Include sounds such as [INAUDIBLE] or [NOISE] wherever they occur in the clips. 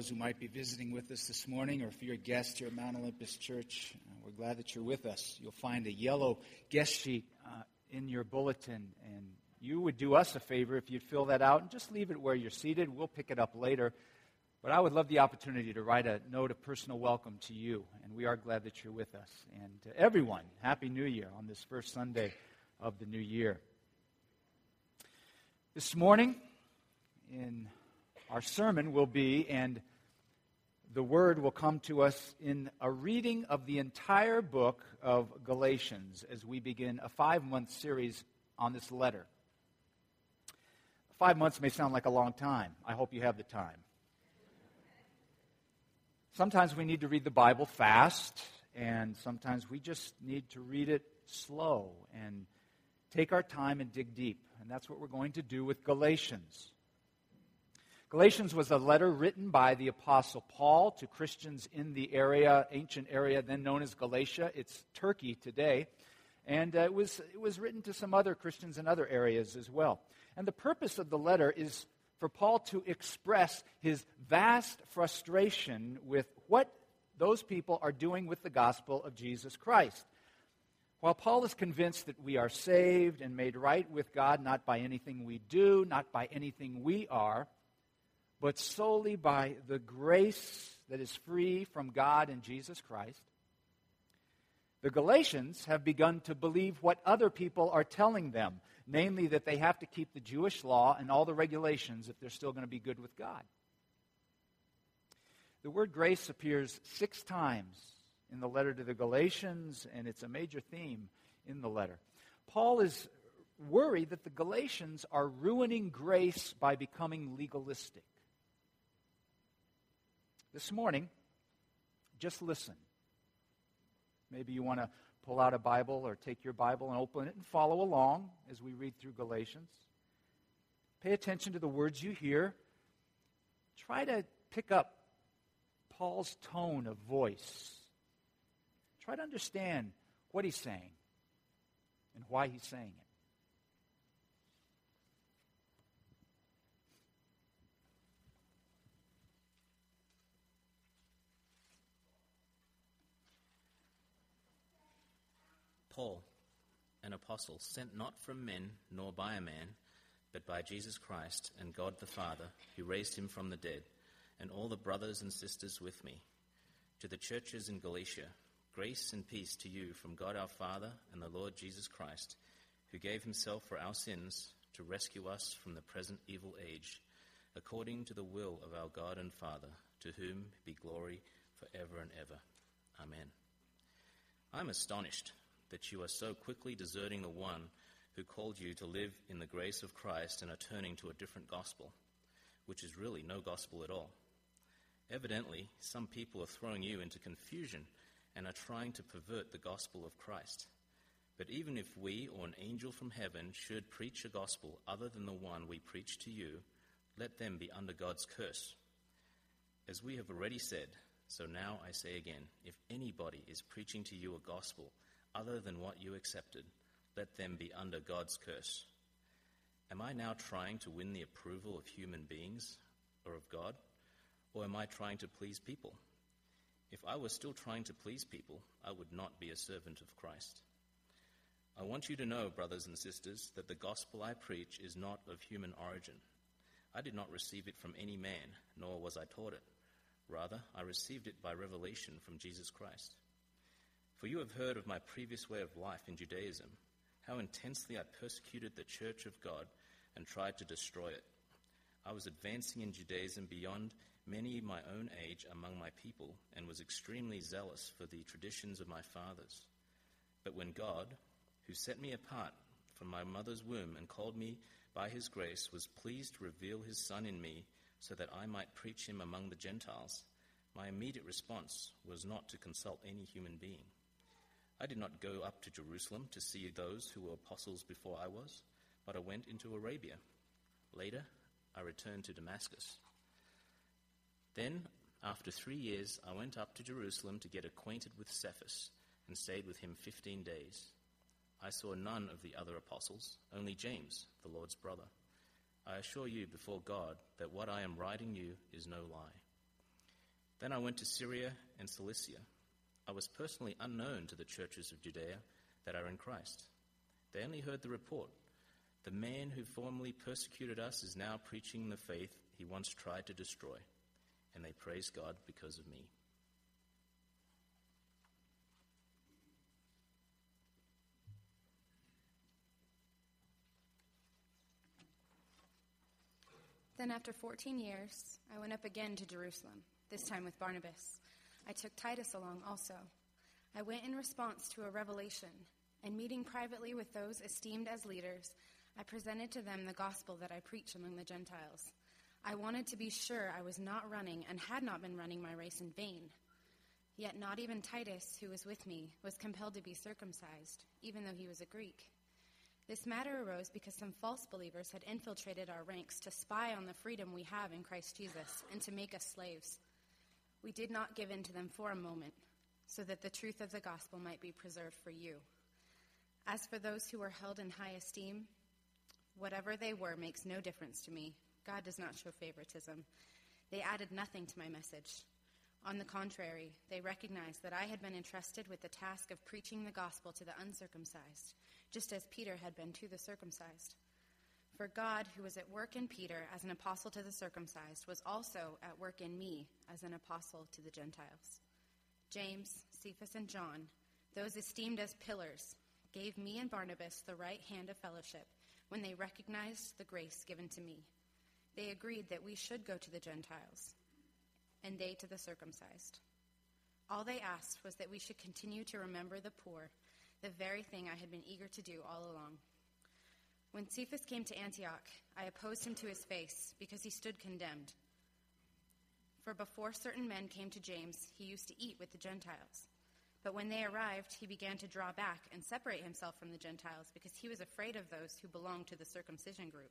Those who might be visiting with us this morning, or if you're a guest here at Mount Olympus Church, uh, we're glad that you're with us. You'll find a yellow guest sheet uh, in your bulletin, and you would do us a favor if you'd fill that out and just leave it where you're seated. We'll pick it up later. But I would love the opportunity to write a note of personal welcome to you, and we are glad that you're with us. And to everyone, Happy New Year on this first Sunday of the new year. This morning, in our sermon, will be, and the word will come to us in a reading of the entire book of Galatians as we begin a five month series on this letter. Five months may sound like a long time. I hope you have the time. Sometimes we need to read the Bible fast, and sometimes we just need to read it slow and take our time and dig deep. And that's what we're going to do with Galatians. Galatians was a letter written by the Apostle Paul to Christians in the area, ancient area then known as Galatia. It's Turkey today. And uh, it, was, it was written to some other Christians in other areas as well. And the purpose of the letter is for Paul to express his vast frustration with what those people are doing with the gospel of Jesus Christ. While Paul is convinced that we are saved and made right with God not by anything we do, not by anything we are, but solely by the grace that is free from God in Jesus Christ. The Galatians have begun to believe what other people are telling them, namely that they have to keep the Jewish law and all the regulations if they're still going to be good with God. The word grace appears six times in the letter to the Galatians, and it's a major theme in the letter. Paul is worried that the Galatians are ruining grace by becoming legalistic. This morning, just listen. Maybe you want to pull out a Bible or take your Bible and open it and follow along as we read through Galatians. Pay attention to the words you hear. Try to pick up Paul's tone of voice. Try to understand what he's saying and why he's saying it. Paul, an apostle, sent not from men nor by a man, but by Jesus Christ and God the Father, who raised him from the dead, and all the brothers and sisters with me. To the churches in Galatia, grace and peace to you from God our Father and the Lord Jesus Christ, who gave himself for our sins to rescue us from the present evil age, according to the will of our God and Father, to whom be glory for ever and ever. Amen. I am astonished that you are so quickly deserting the one who called you to live in the grace of Christ and are turning to a different gospel, which is really no gospel at all. Evidently, some people are throwing you into confusion and are trying to pervert the gospel of Christ. But even if we or an angel from heaven should preach a gospel other than the one we preach to you, let them be under God's curse. As we have already said, so now I say again if anybody is preaching to you a gospel other than what you accepted, let them be under God's curse. Am I now trying to win the approval of human beings or of God? Or am I trying to please people? If I were still trying to please people, I would not be a servant of Christ. I want you to know, brothers and sisters, that the gospel I preach is not of human origin. I did not receive it from any man, nor was I taught it. Rather, I received it by revelation from Jesus Christ. For you have heard of my previous way of life in Judaism, how intensely I persecuted the church of God and tried to destroy it. I was advancing in Judaism beyond many my own age among my people and was extremely zealous for the traditions of my fathers. But when God, who set me apart from my mother's womb and called me by his grace, was pleased to reveal his Son in me so that I might preach him among the Gentiles, my immediate response was not to consult any human being. I did not go up to Jerusalem to see those who were apostles before I was, but I went into Arabia. Later, I returned to Damascus. Then, after three years, I went up to Jerusalem to get acquainted with Cephas and stayed with him fifteen days. I saw none of the other apostles, only James, the Lord's brother. I assure you before God that what I am writing you is no lie. Then I went to Syria and Cilicia. I was personally unknown to the churches of Judea that are in Christ. They only heard the report. The man who formerly persecuted us is now preaching the faith he once tried to destroy, and they praise God because of me. Then, after 14 years, I went up again to Jerusalem, this time with Barnabas. I took Titus along also. I went in response to a revelation, and meeting privately with those esteemed as leaders, I presented to them the gospel that I preach among the Gentiles. I wanted to be sure I was not running and had not been running my race in vain. Yet not even Titus, who was with me, was compelled to be circumcised, even though he was a Greek. This matter arose because some false believers had infiltrated our ranks to spy on the freedom we have in Christ Jesus and to make us slaves. We did not give in to them for a moment, so that the truth of the gospel might be preserved for you. As for those who were held in high esteem, whatever they were makes no difference to me. God does not show favoritism. They added nothing to my message. On the contrary, they recognized that I had been entrusted with the task of preaching the gospel to the uncircumcised just as Peter had been to the circumcised. For God, who was at work in Peter as an apostle to the circumcised, was also at work in me as an apostle to the Gentiles. James, Cephas, and John, those esteemed as pillars, gave me and Barnabas the right hand of fellowship when they recognized the grace given to me. They agreed that we should go to the Gentiles, and they to the circumcised. All they asked was that we should continue to remember the poor the very thing I had been eager to do all along. When Cephas came to Antioch, I opposed him to his face because he stood condemned. For before certain men came to James, he used to eat with the Gentiles. But when they arrived, he began to draw back and separate himself from the Gentiles because he was afraid of those who belonged to the circumcision group.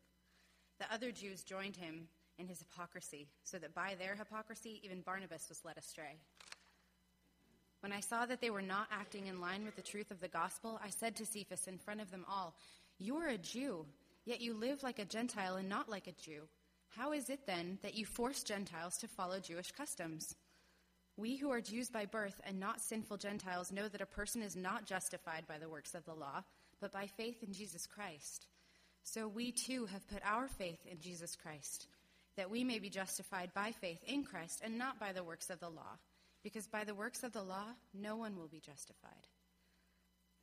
The other Jews joined him in his hypocrisy, so that by their hypocrisy, even Barnabas was led astray. When I saw that they were not acting in line with the truth of the gospel, I said to Cephas in front of them all, You are a Jew, yet you live like a Gentile and not like a Jew. How is it then that you force Gentiles to follow Jewish customs? We who are Jews by birth and not sinful Gentiles know that a person is not justified by the works of the law, but by faith in Jesus Christ. So we too have put our faith in Jesus Christ, that we may be justified by faith in Christ and not by the works of the law because by the works of the law, no one will be justified.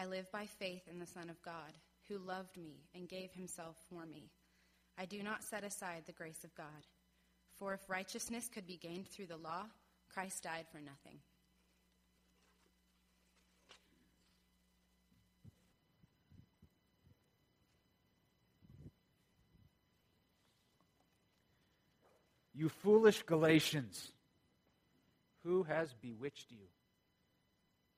I live by faith in the Son of God, who loved me and gave himself for me. I do not set aside the grace of God. For if righteousness could be gained through the law, Christ died for nothing. You foolish Galatians, who has bewitched you?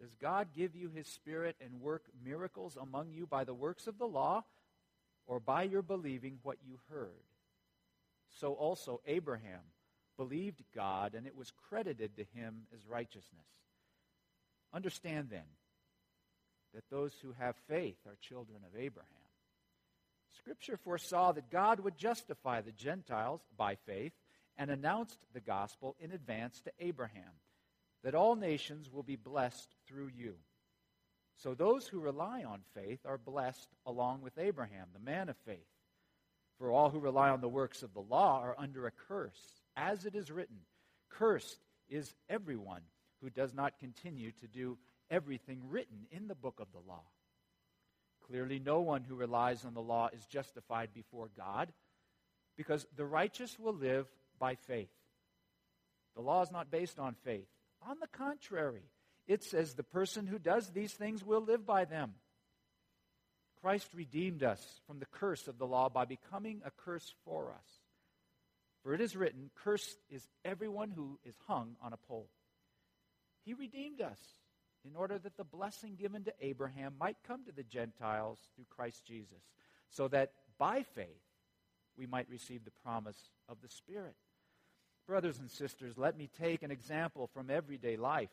does God give you his Spirit and work miracles among you by the works of the law or by your believing what you heard? So also Abraham believed God, and it was credited to him as righteousness. Understand then that those who have faith are children of Abraham. Scripture foresaw that God would justify the Gentiles by faith and announced the gospel in advance to Abraham that all nations will be blessed through you. So those who rely on faith are blessed along with Abraham, the man of faith. For all who rely on the works of the law are under a curse, as it is written Cursed is everyone who does not continue to do everything written in the book of the law. Clearly, no one who relies on the law is justified before God because the righteous will live by faith. The law is not based on faith. On the contrary, it says the person who does these things will live by them. Christ redeemed us from the curse of the law by becoming a curse for us. For it is written, Cursed is everyone who is hung on a pole. He redeemed us in order that the blessing given to Abraham might come to the Gentiles through Christ Jesus, so that by faith we might receive the promise of the Spirit. Brothers and sisters, let me take an example from everyday life.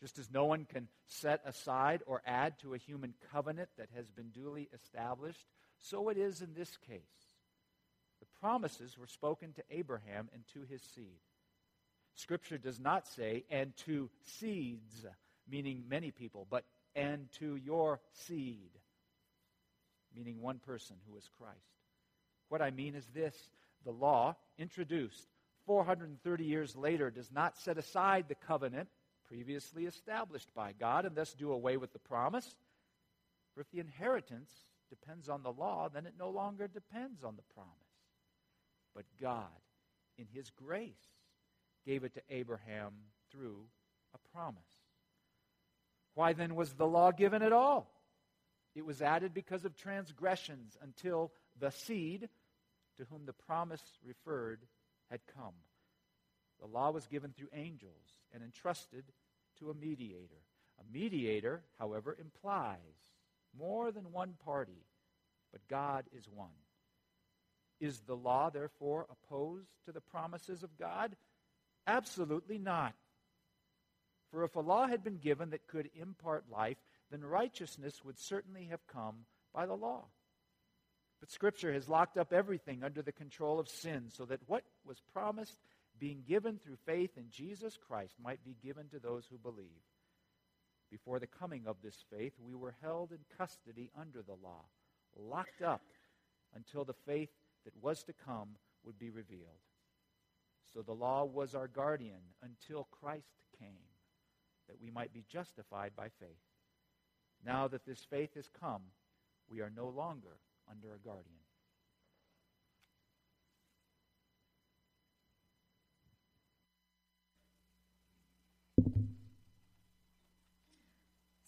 Just as no one can set aside or add to a human covenant that has been duly established, so it is in this case. The promises were spoken to Abraham and to his seed. Scripture does not say, and to seeds, meaning many people, but and to your seed, meaning one person who is Christ. What I mean is this the law, introduced 430 years later, does not set aside the covenant previously established by God and thus do away with the promise. For if the inheritance depends on the law, then it no longer depends on the promise. But God, in His grace, gave it to Abraham through a promise. Why then was the law given at all? It was added because of transgressions until the seed to whom the promise referred had come. The law was given through angels and entrusted to a mediator. A mediator, however, implies more than one party, but God is one. Is the law, therefore, opposed to the promises of God? Absolutely not. For if a law had been given that could impart life, then righteousness would certainly have come by the law. But Scripture has locked up everything under the control of sin so that what was promised being given through faith in Jesus Christ might be given to those who believe. Before the coming of this faith, we were held in custody under the law, locked up until the faith that was to come would be revealed. So the law was our guardian until Christ came, that we might be justified by faith. Now that this faith has come, we are no longer under a guardian.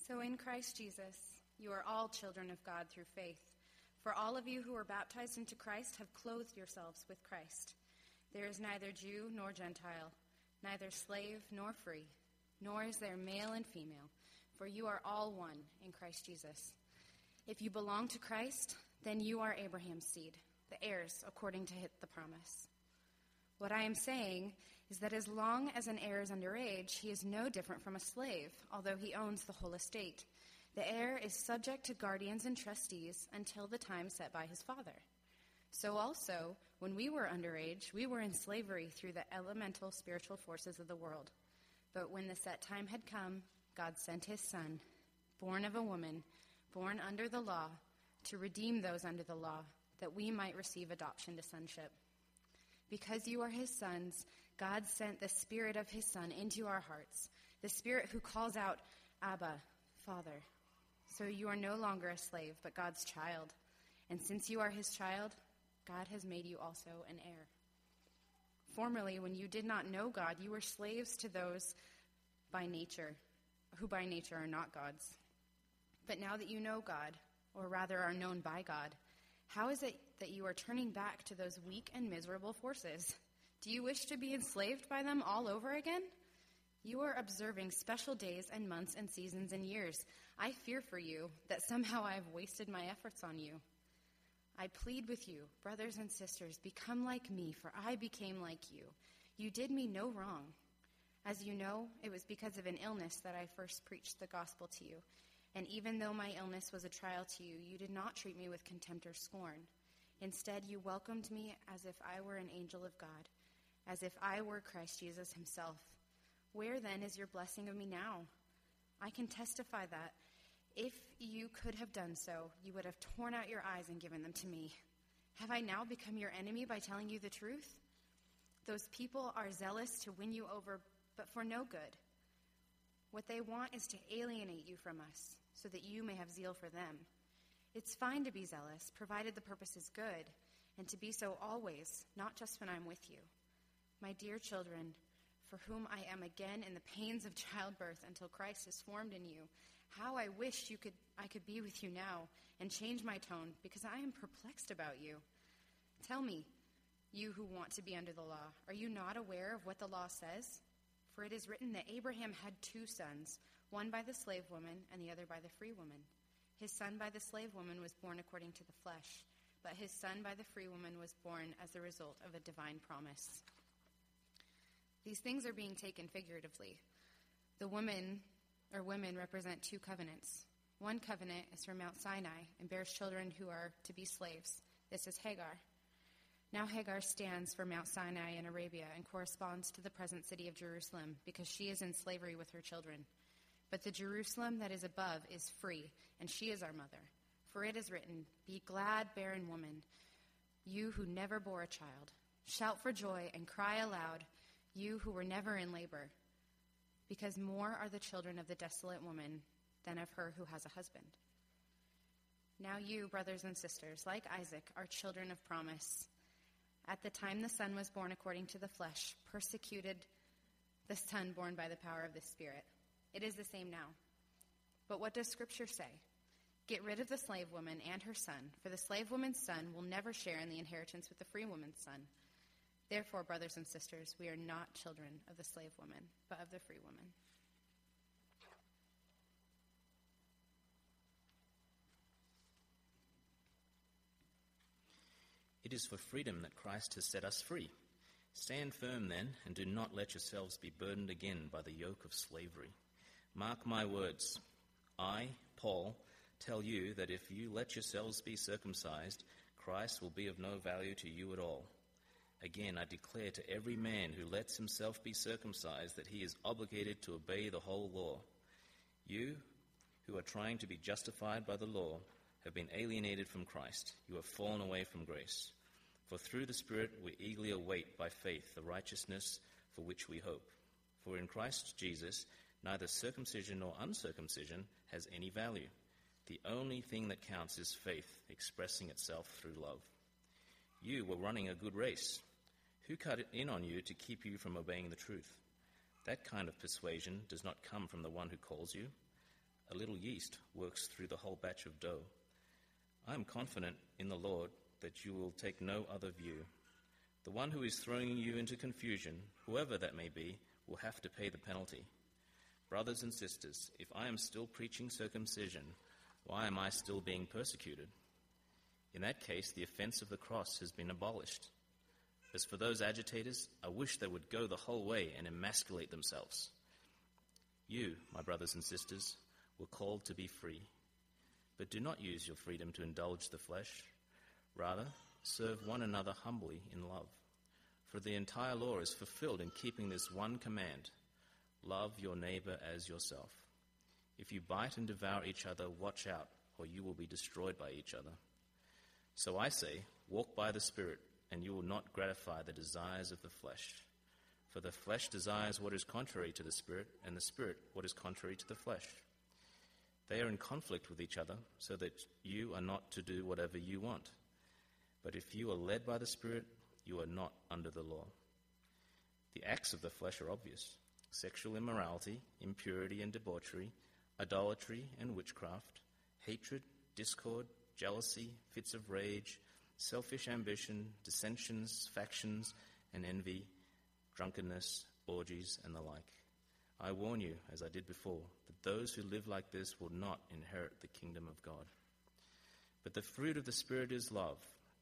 So in Christ Jesus, you are all children of God through faith. For all of you who are baptized into Christ have clothed yourselves with Christ. There is neither Jew nor Gentile, neither slave nor free, nor is there male and female, for you are all one in Christ Jesus. If you belong to Christ, then you are Abraham's seed, the heirs according to the promise. What I am saying is that as long as an heir is underage, he is no different from a slave, although he owns the whole estate. The heir is subject to guardians and trustees until the time set by his father. So also, when we were underage, we were in slavery through the elemental spiritual forces of the world. But when the set time had come, God sent his son, born of a woman, born under the law, to redeem those under the law, that we might receive adoption to sonship. Because you are his sons, God sent the Spirit of his Son into our hearts, the Spirit who calls out, Abba, Father. So you are no longer a slave, but God's child. And since you are his child, God has made you also an heir. Formerly, when you did not know God, you were slaves to those by nature, who by nature are not God's. But now that you know God, or rather are known by God, how is it that you are turning back to those weak and miserable forces? Do you wish to be enslaved by them all over again? You are observing special days and months and seasons and years. I fear for you that somehow I have wasted my efforts on you. I plead with you, brothers and sisters, become like me, for I became like you. You did me no wrong. As you know, it was because of an illness that I first preached the gospel to you. And even though my illness was a trial to you, you did not treat me with contempt or scorn. Instead, you welcomed me as if I were an angel of God, as if I were Christ Jesus himself. Where then is your blessing of me now? I can testify that if you could have done so, you would have torn out your eyes and given them to me. Have I now become your enemy by telling you the truth? Those people are zealous to win you over, but for no good. What they want is to alienate you from us, so that you may have zeal for them. It's fine to be zealous, provided the purpose is good, and to be so always, not just when I'm with you. My dear children, for whom I am again in the pains of [LAUGHS] childbirth until Christ is formed in you, how I wish you could, I could be with you now and change my tone, because I am perplexed about you. Tell me, you who want to be under the law, are you not aware of what the law says? For it is written that Abraham had two sons, one by the slave woman and the other by the free woman. His son by the slave woman was born according to the flesh, but his son by the free woman was born as the result of a divine promise. These things are being taken figuratively. The woman or women represent two covenants. One covenant is from Mount Sinai and bears children who are to be slaves. This is Hagar. Now Hagar stands for Mount Sinai in Arabia and corresponds to the present city of Jerusalem because she is in slavery with her children. But the Jerusalem that is above is free, and she is our mother. For it is written, Be glad, barren woman, you who never bore a child. Shout for joy and cry aloud, you who were never in labor, because more are the children of the desolate woman than of her who has a husband. Now you, brothers and sisters, like Isaac, are children of promise. At the time the Son was born according to the flesh, persecuted the Son born by the power of the Spirit. It is the same now. But what does Scripture say? Get rid of the slave woman and her son, for the slave woman's son will never share in the inheritance with the free woman's son. Therefore, brothers and sisters, we are not children of the slave woman, but of the free woman. It is for freedom that Christ has set us free. Stand firm then, and do not let yourselves be burdened again by the yoke of slavery. Mark my words. I, Paul, tell you that if you let yourselves be circumcised, Christ will be of no value to you at all. Again, I declare to every man who lets himself be circumcised that he is obligated to obey the whole law. You, who are trying to be justified by the law, have been alienated from Christ. You have fallen away from grace. For through the Spirit we eagerly await by faith the righteousness for which we hope. For in Christ Jesus, neither circumcision nor uncircumcision has any value. The only thing that counts is faith, expressing itself through love. You were running a good race. Who cut it in on you to keep you from obeying the truth? That kind of persuasion does not come from the one who calls you. A little yeast works through the whole batch of dough. I am confident in the Lord that you will take no other view. The one who is throwing you into confusion, whoever that may be, will have to pay the penalty. Brothers and sisters, if I am still preaching circumcision, why am I still being persecuted? In that case, the offense of the cross has been abolished. As for those agitators, I wish they would go the whole way and emasculate themselves. You, my brothers and sisters, were called to be free. But do not use your freedom to indulge the flesh. Rather, serve one another humbly in love. For the entire law is fulfilled in keeping this one command love your neighbor as yourself. If you bite and devour each other, watch out, or you will be destroyed by each other. So I say, walk by the Spirit, and you will not gratify the desires of the flesh. For the flesh desires what is contrary to the Spirit, and the Spirit what is contrary to the flesh. They are in conflict with each other, so that you are not to do whatever you want. But if you are led by the Spirit, you are not under the law. The acts of the flesh are obvious sexual immorality, impurity and debauchery, idolatry and witchcraft, hatred, discord, jealousy, fits of rage, selfish ambition, dissensions, factions, and envy, drunkenness, orgies, and the like. I warn you, as I did before, that those who live like this will not inherit the kingdom of God. But the fruit of the Spirit is love,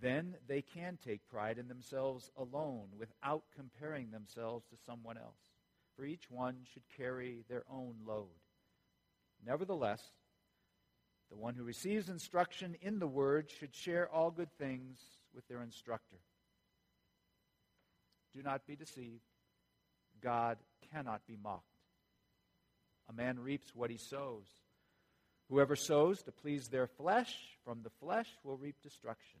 Then they can take pride in themselves alone without comparing themselves to someone else. For each one should carry their own load. Nevertheless, the one who receives instruction in the word should share all good things with their instructor. Do not be deceived. God cannot be mocked. A man reaps what he sows. Whoever sows to please their flesh, from the flesh will reap destruction.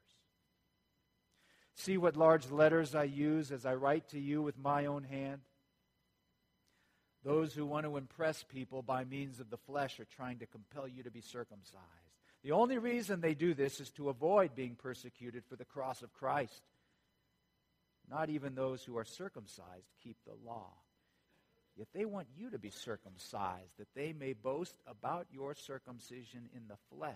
See what large letters I use as I write to you with my own hand? Those who want to impress people by means of the flesh are trying to compel you to be circumcised. The only reason they do this is to avoid being persecuted for the cross of Christ. Not even those who are circumcised keep the law. Yet they want you to be circumcised, that they may boast about your circumcision in the flesh.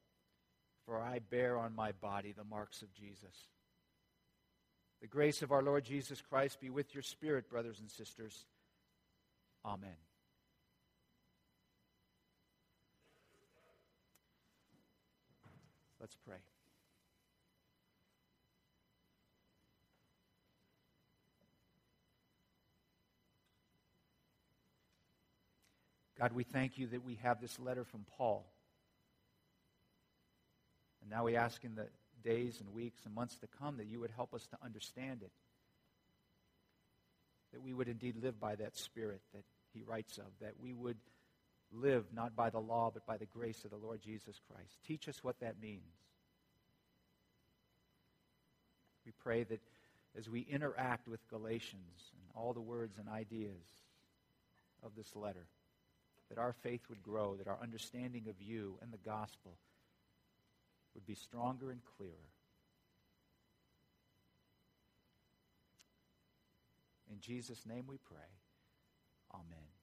for I bear on my body the marks of Jesus. The grace of our Lord Jesus Christ be with your spirit, brothers and sisters. Amen. Let's pray. God, we thank you that we have this letter from Paul. And now we ask in the days and weeks and months to come that you would help us to understand it. That we would indeed live by that spirit that he writes of. That we would live not by the law, but by the grace of the Lord Jesus Christ. Teach us what that means. We pray that as we interact with Galatians and all the words and ideas of this letter, that our faith would grow, that our understanding of you and the gospel would be stronger and clearer. In Jesus' name we pray. Amen.